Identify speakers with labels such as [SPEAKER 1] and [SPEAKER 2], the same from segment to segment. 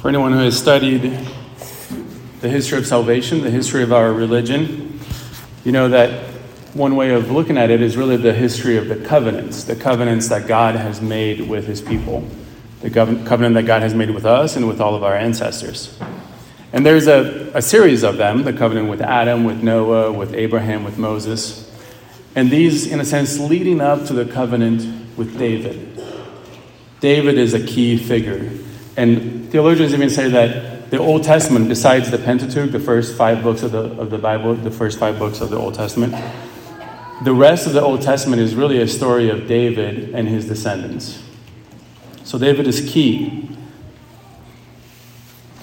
[SPEAKER 1] For anyone who has studied the history of salvation, the history of our religion, you know that one way of looking at it is really the history of the covenants, the covenants that God has made with his people, the covenant that God has made with us and with all of our ancestors. And there's a, a series of them the covenant with Adam, with Noah, with Abraham, with Moses. And these, in a sense, leading up to the covenant with David. David is a key figure. And theologians even say that the Old Testament, besides the Pentateuch, the first five books of the, of the Bible, the first five books of the Old Testament, the rest of the Old Testament is really a story of David and his descendants. So David is key.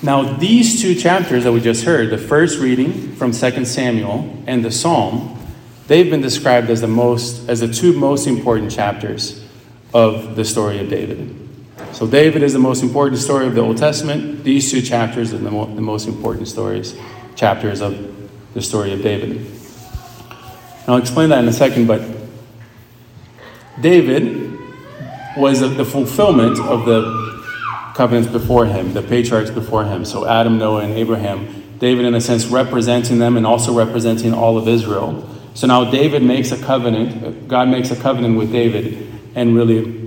[SPEAKER 1] Now, these two chapters that we just heard, the first reading from 2 Samuel and the Psalm, they've been described as the most as the two most important chapters of the story of David. So, David is the most important story of the Old Testament. These two chapters are the, mo- the most important stories, chapters of the story of David. And I'll explain that in a second, but David was the fulfillment of the covenants before him, the patriarchs before him. So, Adam, Noah, and Abraham. David, in a sense, representing them and also representing all of Israel. So now David makes a covenant, God makes a covenant with David, and really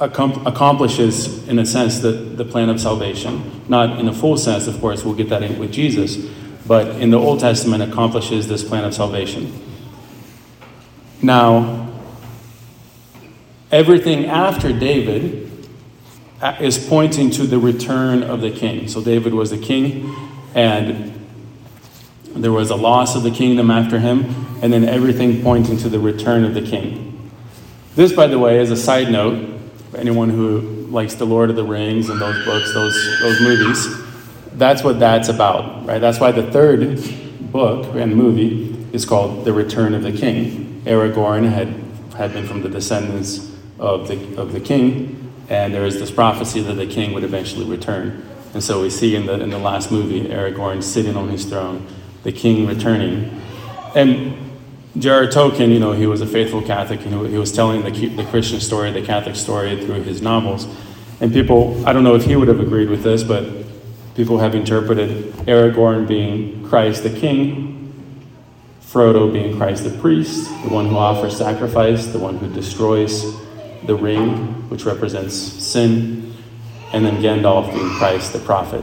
[SPEAKER 1] accomplishes, in a sense, the, the plan of salvation. Not in a full sense, of course, we'll get that in with Jesus, but in the Old Testament accomplishes this plan of salvation. Now, everything after David uh, is pointing to the return of the king. So David was the king, and there was a loss of the kingdom after him, and then everything pointing to the return of the king. This, by the way, is a side note anyone who likes The Lord of the Rings and those books, those, those movies, that's what that's about, right? That's why the third book and movie is called The Return of the King. Aragorn had, had been from the descendants of the, of the king, and there is this prophecy that the king would eventually return. And so we see in the, in the last movie Aragorn sitting on his throne, the king returning. And J.R.R. Tolkien, you know, he was a faithful Catholic, and he was telling the, the Christian story, the Catholic story through his novels. And people, I don't know if he would have agreed with this, but people have interpreted Aragorn being Christ the king, Frodo being Christ the priest, the one who offers sacrifice, the one who destroys the ring, which represents sin, and then Gandalf being Christ the prophet.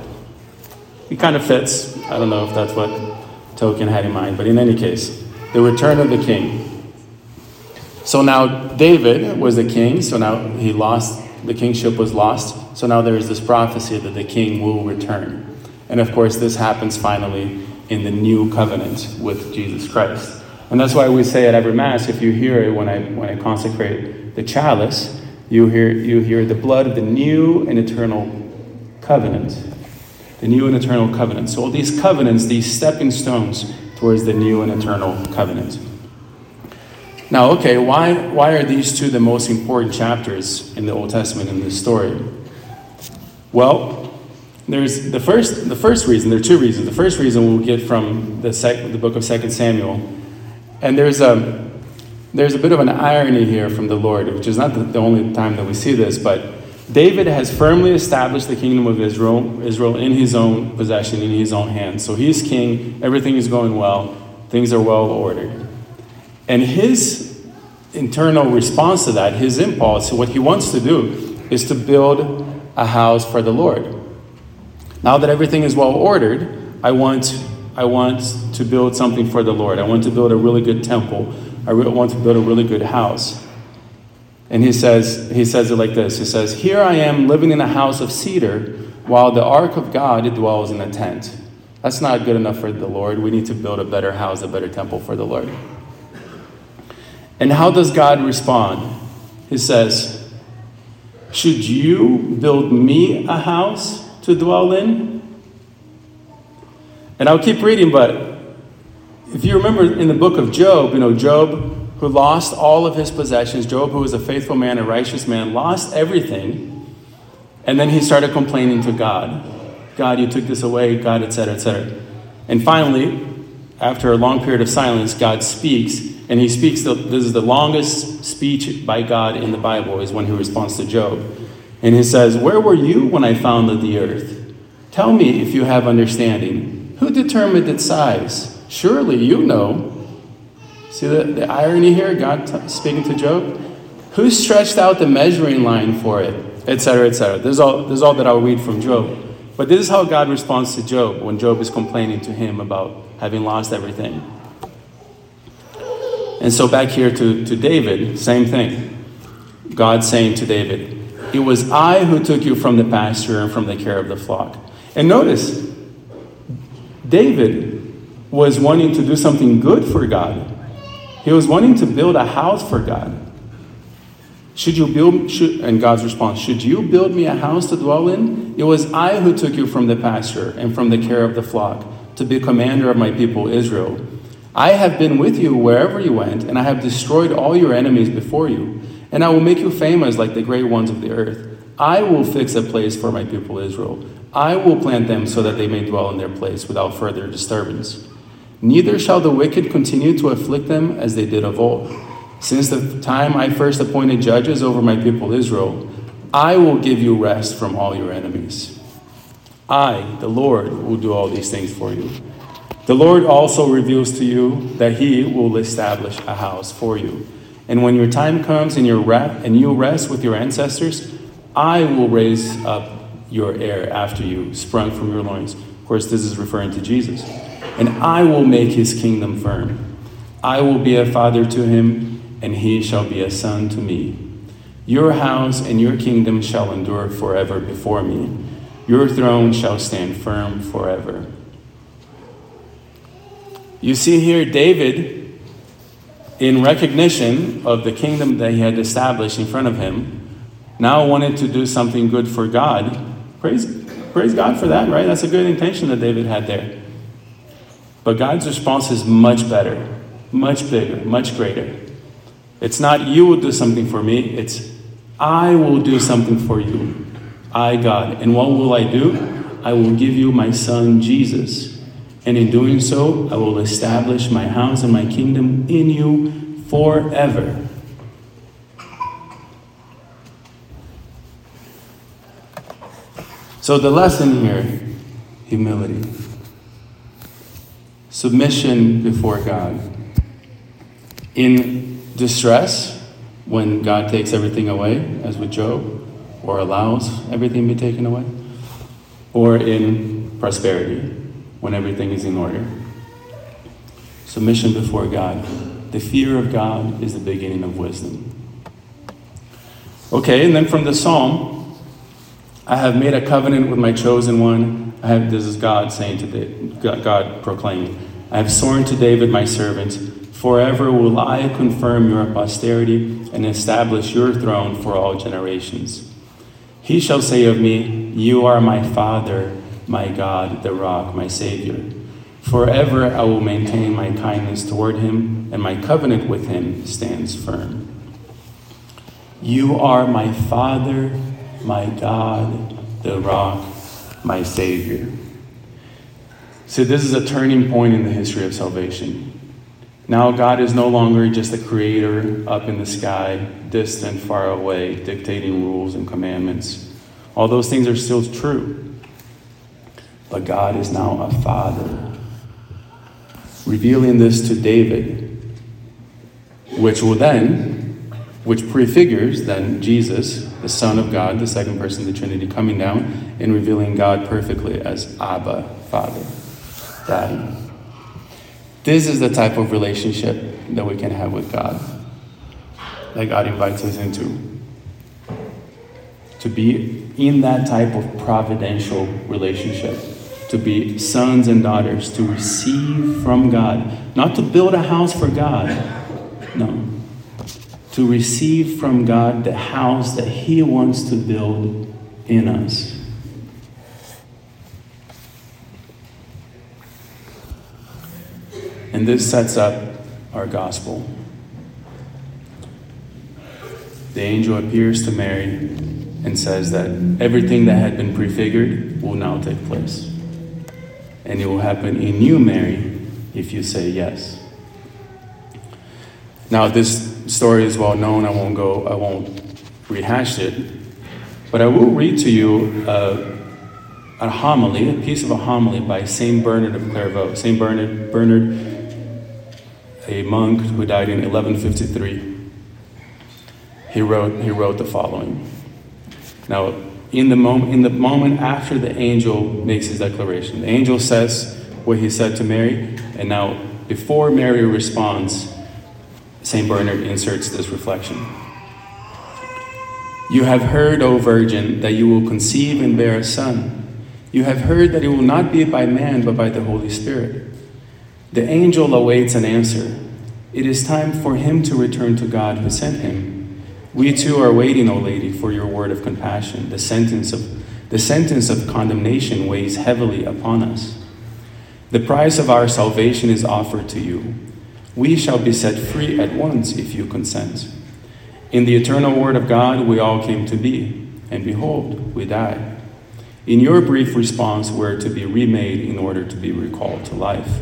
[SPEAKER 1] It kind of fits. I don't know if that's what Tolkien had in mind, but in any case, the return of the king. So now David was the king, so now he lost, the kingship was lost. So now there is this prophecy that the king will return. And of course, this happens finally in the new covenant with Jesus Christ. And that's why we say at every Mass, if you hear it when I, when I consecrate the chalice, you hear, you hear the blood of the new and eternal covenant. The new and eternal covenant. So all these covenants, these stepping stones, towards the new and eternal covenant. Now, okay, why, why are these two the most important chapters in the Old Testament in this story? Well, there's the first, the first reason, there are two reasons. The first reason we'll get from the, sec, the book of 2 Samuel. And there's a, there's a bit of an irony here from the Lord, which is not the, the only time that we see this, but David has firmly established the kingdom of Israel, Israel in his own possession, in his own hands. So he's king, everything is going well, things are well ordered. And his internal response to that, his impulse, what he wants to do, is to build a house for the Lord. Now that everything is well ordered, I want, I want to build something for the Lord. I want to build a really good temple. I want to build a really good house. And he says, he says it like this He says, Here I am living in a house of cedar, while the ark of God dwells in a tent. That's not good enough for the Lord. We need to build a better house, a better temple for the Lord. And how does God respond? He says, Should you build me a house to dwell in? And I'll keep reading, but if you remember in the book of Job, you know, Job who lost all of his possessions. Job, who was a faithful man, a righteous man, lost everything. And then he started complaining to God God, you took this away, God, etc., etc. And finally, after a long period of silence, God speaks, and he speaks. The, this is the longest speech by God in the Bible, is when he responds to Job. And And he says, Where were you when I founded the earth? Tell me if you have understanding. Who determined its size? Surely you know. See the, the irony here? God t- speaking to Job? Who stretched out the measuring line for it? Etc., etc. This is all, this is all that I'll read from Job. But this is how God responds to Job when Job is complaining to him about having lost everything. And so back here to, to David, same thing. God saying to David, It was I who took you from the pasture and from the care of the flock. And notice, David was wanting to do something good for God. He was wanting to build a house for God. Should you build, should, and God's response, should you build me a house to dwell in? It was I who took you from the pasture and from the care of the flock to be commander of my people Israel. I have been with you wherever you went, and I have destroyed all your enemies before you, and I will make you famous like the great ones of the earth. I will fix a place for my people Israel. I will plant them so that they may dwell in their place without further disturbance. Neither shall the wicked continue to afflict them as they did of old. Since the time I first appointed judges over my people Israel, I will give you rest from all your enemies. I, the Lord, will do all these things for you. The Lord also reveals to you that He will establish a house for you. And when your time comes and, you and you rest with your ancestors, I will raise up your heir after you, sprung from your loins. Of course, this is referring to Jesus. And I will make his kingdom firm. I will be a father to him, and he shall be a son to me. Your house and your kingdom shall endure forever before me. Your throne shall stand firm forever. You see here David, in recognition of the kingdom that he had established in front of him, now wanted to do something good for God. Praise, praise God for that, right? That's a good intention that David had there. But God's response is much better, much bigger, much greater. It's not you will do something for me, it's I will do something for you. I, God. And what will I do? I will give you my son, Jesus. And in doing so, I will establish my house and my kingdom in you forever. So, the lesson here humility, submission before God. In distress, when God takes everything away, as with Job, or allows everything to be taken away, or in prosperity, when everything is in order. Submission before God. The fear of God is the beginning of wisdom. Okay, and then from the psalm, I have made a covenant with my chosen one. I have this is God saying to the, God proclaiming, I have sworn to David my servant, forever will I confirm your posterity and establish your throne for all generations. He shall say of me, You are my Father, my God, the rock, my Savior. Forever I will maintain my kindness toward him, and my covenant with him stands firm. You are my Father, my God, the rock, my Savior. So, this is a turning point in the history of salvation. Now, God is no longer just a creator up in the sky, distant, far away, dictating rules and commandments. All those things are still true. But God is now a father, revealing this to David, which will then, which prefigures then Jesus, the Son of God, the second person of the Trinity, coming down and revealing God perfectly as Abba, Father, Daddy. This is the type of relationship that we can have with God, that God invites us into. To be in that type of providential relationship, to be sons and daughters, to receive from God, not to build a house for God, no, to receive from God the house that He wants to build in us. And this sets up our gospel. The angel appears to Mary and says that everything that had been prefigured will now take place. And it will happen in you, Mary, if you say yes. Now, this story is well known. I won't go, I won't rehash it. But I will read to you a homily, a piece of a homily by Saint Bernard of Clairvaux. Saint Bernard, Bernard, a monk who died in 1153. He wrote, he wrote the following. Now, in the, moment, in the moment after the angel makes his declaration, the angel says what he said to Mary, and now before Mary responds, St. Bernard inserts this reflection. You have heard, O Virgin, that you will conceive and bear a son. You have heard that it will not be by man, but by the Holy Spirit. The angel awaits an answer. It is time for him to return to God who sent him. We too are waiting, O Lady, for your word of compassion. The sentence of, the sentence of condemnation weighs heavily upon us. The price of our salvation is offered to you. We shall be set free at once if you consent. In the eternal Word of God, we all came to be, and behold, we die. In your brief response, we're to be remade in order to be recalled to life.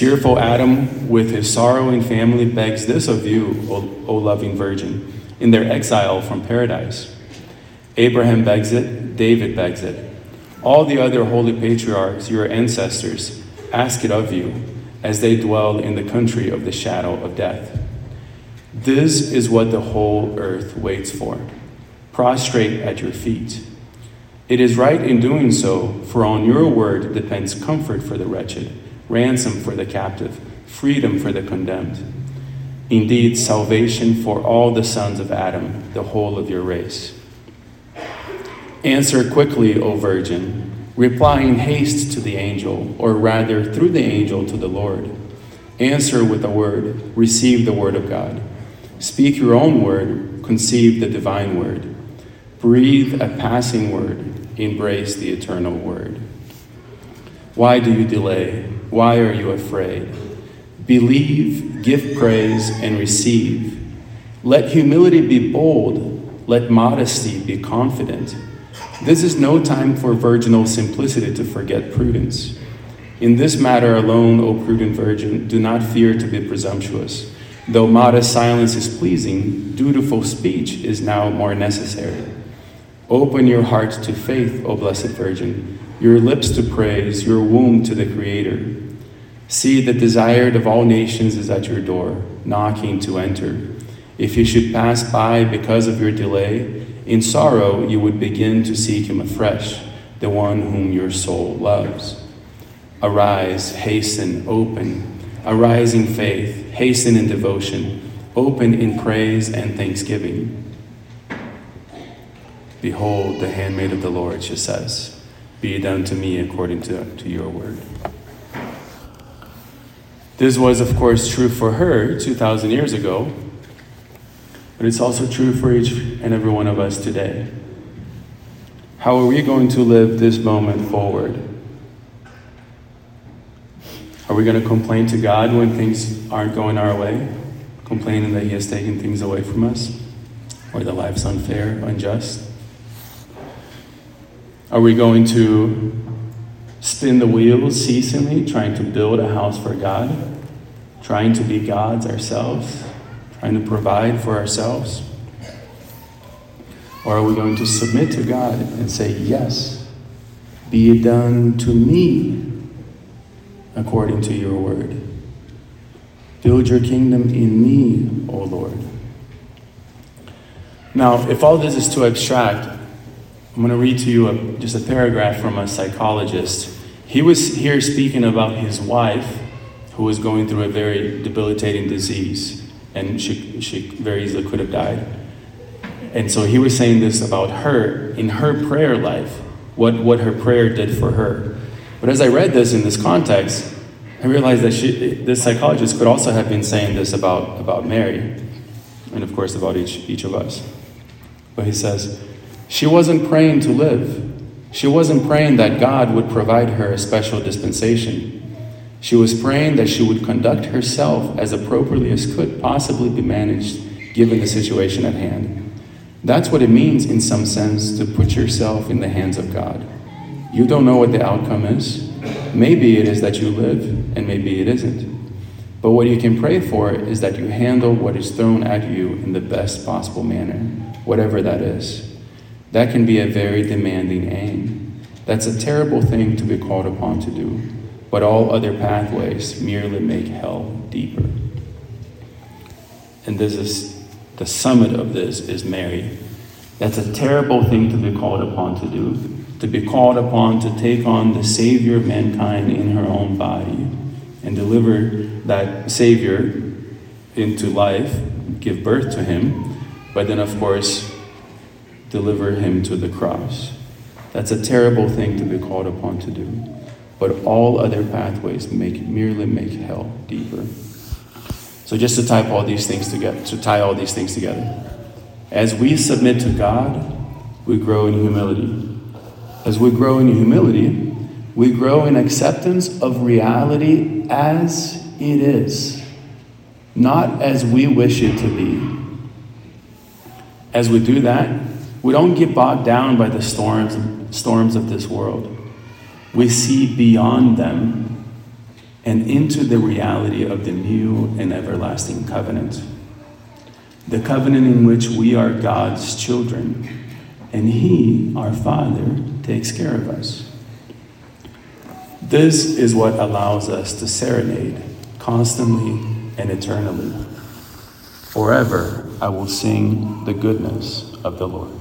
[SPEAKER 1] Tearful Adam, with his sorrowing family, begs this of you, O, o loving Virgin, in their exile from paradise. Abraham begs it, David begs it, all the other holy patriarchs, your ancestors, ask it of you as they dwell in the country of the shadow of death. This is what the whole earth waits for, prostrate at your feet. It is right in doing so, for on your word depends comfort for the wretched, ransom for the captive, freedom for the condemned. Indeed, salvation for all the sons of Adam, the whole of your race. Answer quickly, O Virgin, reply in haste to the angel, or rather through the angel to the Lord. Answer with a word, receive the word of God. Speak your own word, conceive the divine word. Breathe a passing word, embrace the eternal word. Why do you delay? Why are you afraid? Believe, give praise, and receive. Let humility be bold, let modesty be confident. This is no time for virginal simplicity to forget prudence. In this matter alone, O prudent virgin, do not fear to be presumptuous. Though modest silence is pleasing, dutiful speech is now more necessary. Open your heart to faith, O blessed Virgin, your lips to praise, your womb to the Creator. See, the desired of all nations is at your door, knocking to enter. If you should pass by because of your delay, in sorrow, you would begin to seek him afresh, the one whom your soul loves. Arise, hasten, open. Arise in faith, hasten in devotion, open in praise and thanksgiving. Behold, the handmaid of the Lord, she says, be it done to me according to, to your word. This was, of course, true for her 2,000 years ago, but it's also true for each and every one of us today. How are we going to live this moment forward? Are we going to complain to God when things aren't going our way? Complaining that He has taken things away from us? Or that life's unfair, unjust? Are we going to spin the wheels ceasingly, trying to build a house for God? Trying to be gods ourselves? trying to provide for ourselves? Or are we going to submit to God and say, Yes, be it done to me according to your word? Build your kingdom in me, O Lord. Now, if all this is too abstract, I'm going to read to you a, just a paragraph from a psychologist. He was here speaking about his wife who was going through a very debilitating disease and she, she very easily could have died. And so he was saying this about her in her prayer life, what, what her prayer did for her. But as I read this in this context, I realized that she, this psychologist could also have been saying this about, about Mary, and of course about each, each of us. But he says, she wasn't praying to live. She wasn't praying that God would provide her a special dispensation. She was praying that she would conduct herself as appropriately as could possibly be managed given the situation at hand. That's what it means, in some sense, to put yourself in the hands of God. You don't know what the outcome is. Maybe it is that you live, and maybe it isn't. But what you can pray for is that you handle what is thrown at you in the best possible manner, whatever that is. That can be a very demanding aim. That's a terrible thing to be called upon to do, but all other pathways merely make hell deeper. And this is the summit of this is Mary. That's a terrible thing to be called upon to do, to be called upon to take on the Savior of mankind in her own body and deliver that Savior into life, give birth to him, but then, of course, deliver him to the cross. That's a terrible thing to be called upon to do. But all other pathways make merely make hell deeper. So just to type all these things together, to tie all these things together. As we submit to God, we grow in humility. As we grow in humility, we grow in acceptance of reality as it is, not as we wish it to be. As we do that, we don't get bogged down by the storms, storms of this world. We see beyond them and into the reality of the new and everlasting covenant. The covenant in which we are God's children, and He, our Father, takes care of us. This is what allows us to serenade constantly and eternally. Forever I will sing the goodness of the Lord.